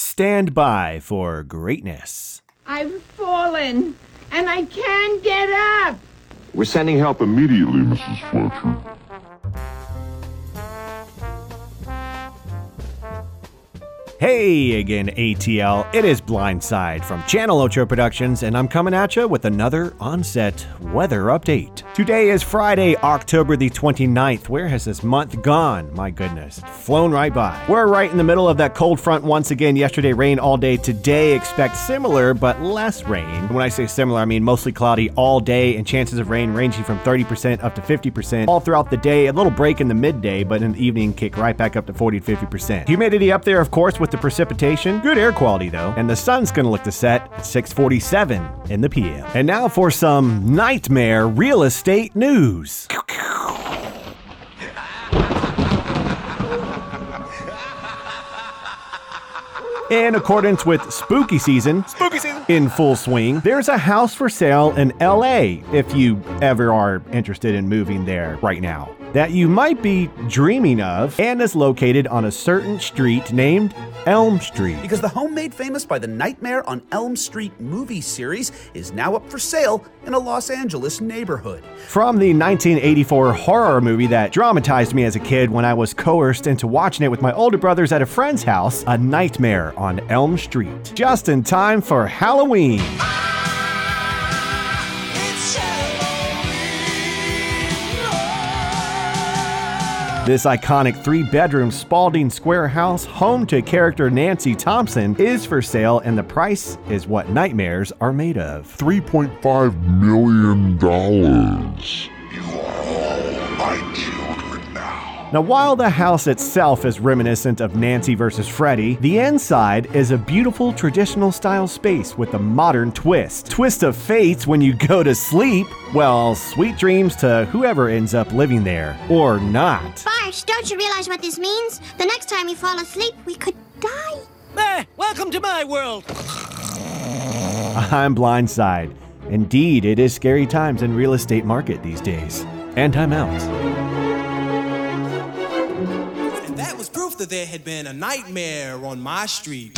Stand by for greatness. I've fallen and I can't get up. We're sending help immediately, Mrs. Fletcher. Hey again, ATL. It is Blindside from Channel Ocho Productions, and I'm coming at you with another onset weather update. Today is Friday, October the 29th. Where has this month gone? My goodness, it's flown right by. We're right in the middle of that cold front once again. Yesterday, rain all day. Today, expect similar but less rain. When I say similar, I mean mostly cloudy all day and chances of rain ranging from 30% up to 50% all throughout the day. A little break in the midday, but in the evening, kick right back up to 40 to 50%. Humidity up there, of course, with the precipitation. Good air quality though, and the sun's gonna look to set at 6:47 in the PM. And now for some nightmare real estate news. In accordance with spooky season, spooky season in full swing, there's a house for sale in LA if you ever are interested in moving there right now. That you might be dreaming of and is located on a certain street named Elm Street. Because the home made famous by the Nightmare on Elm Street movie series is now up for sale in a Los Angeles neighborhood. From the 1984 horror movie that dramatized me as a kid when I was coerced into watching it with my older brothers at a friend's house, A Nightmare on Elm Street. Just in time for Halloween. This iconic three bedroom Spaulding Square house, home to character Nancy Thompson, is for sale, and the price is what nightmares are made of. $3.5 million. Now. Now, while the house itself is reminiscent of Nancy vs. Freddy, the inside is a beautiful traditional style space with a modern twist. Twist of fate when you go to sleep. Well, sweet dreams to whoever ends up living there. Or not. Barsh, don't you realize what this means? The next time you fall asleep, we could die. Eh, welcome to my world. I'm Blindside. Indeed, it is scary times in real estate market these days. And I'm out. after there had been a nightmare on my street.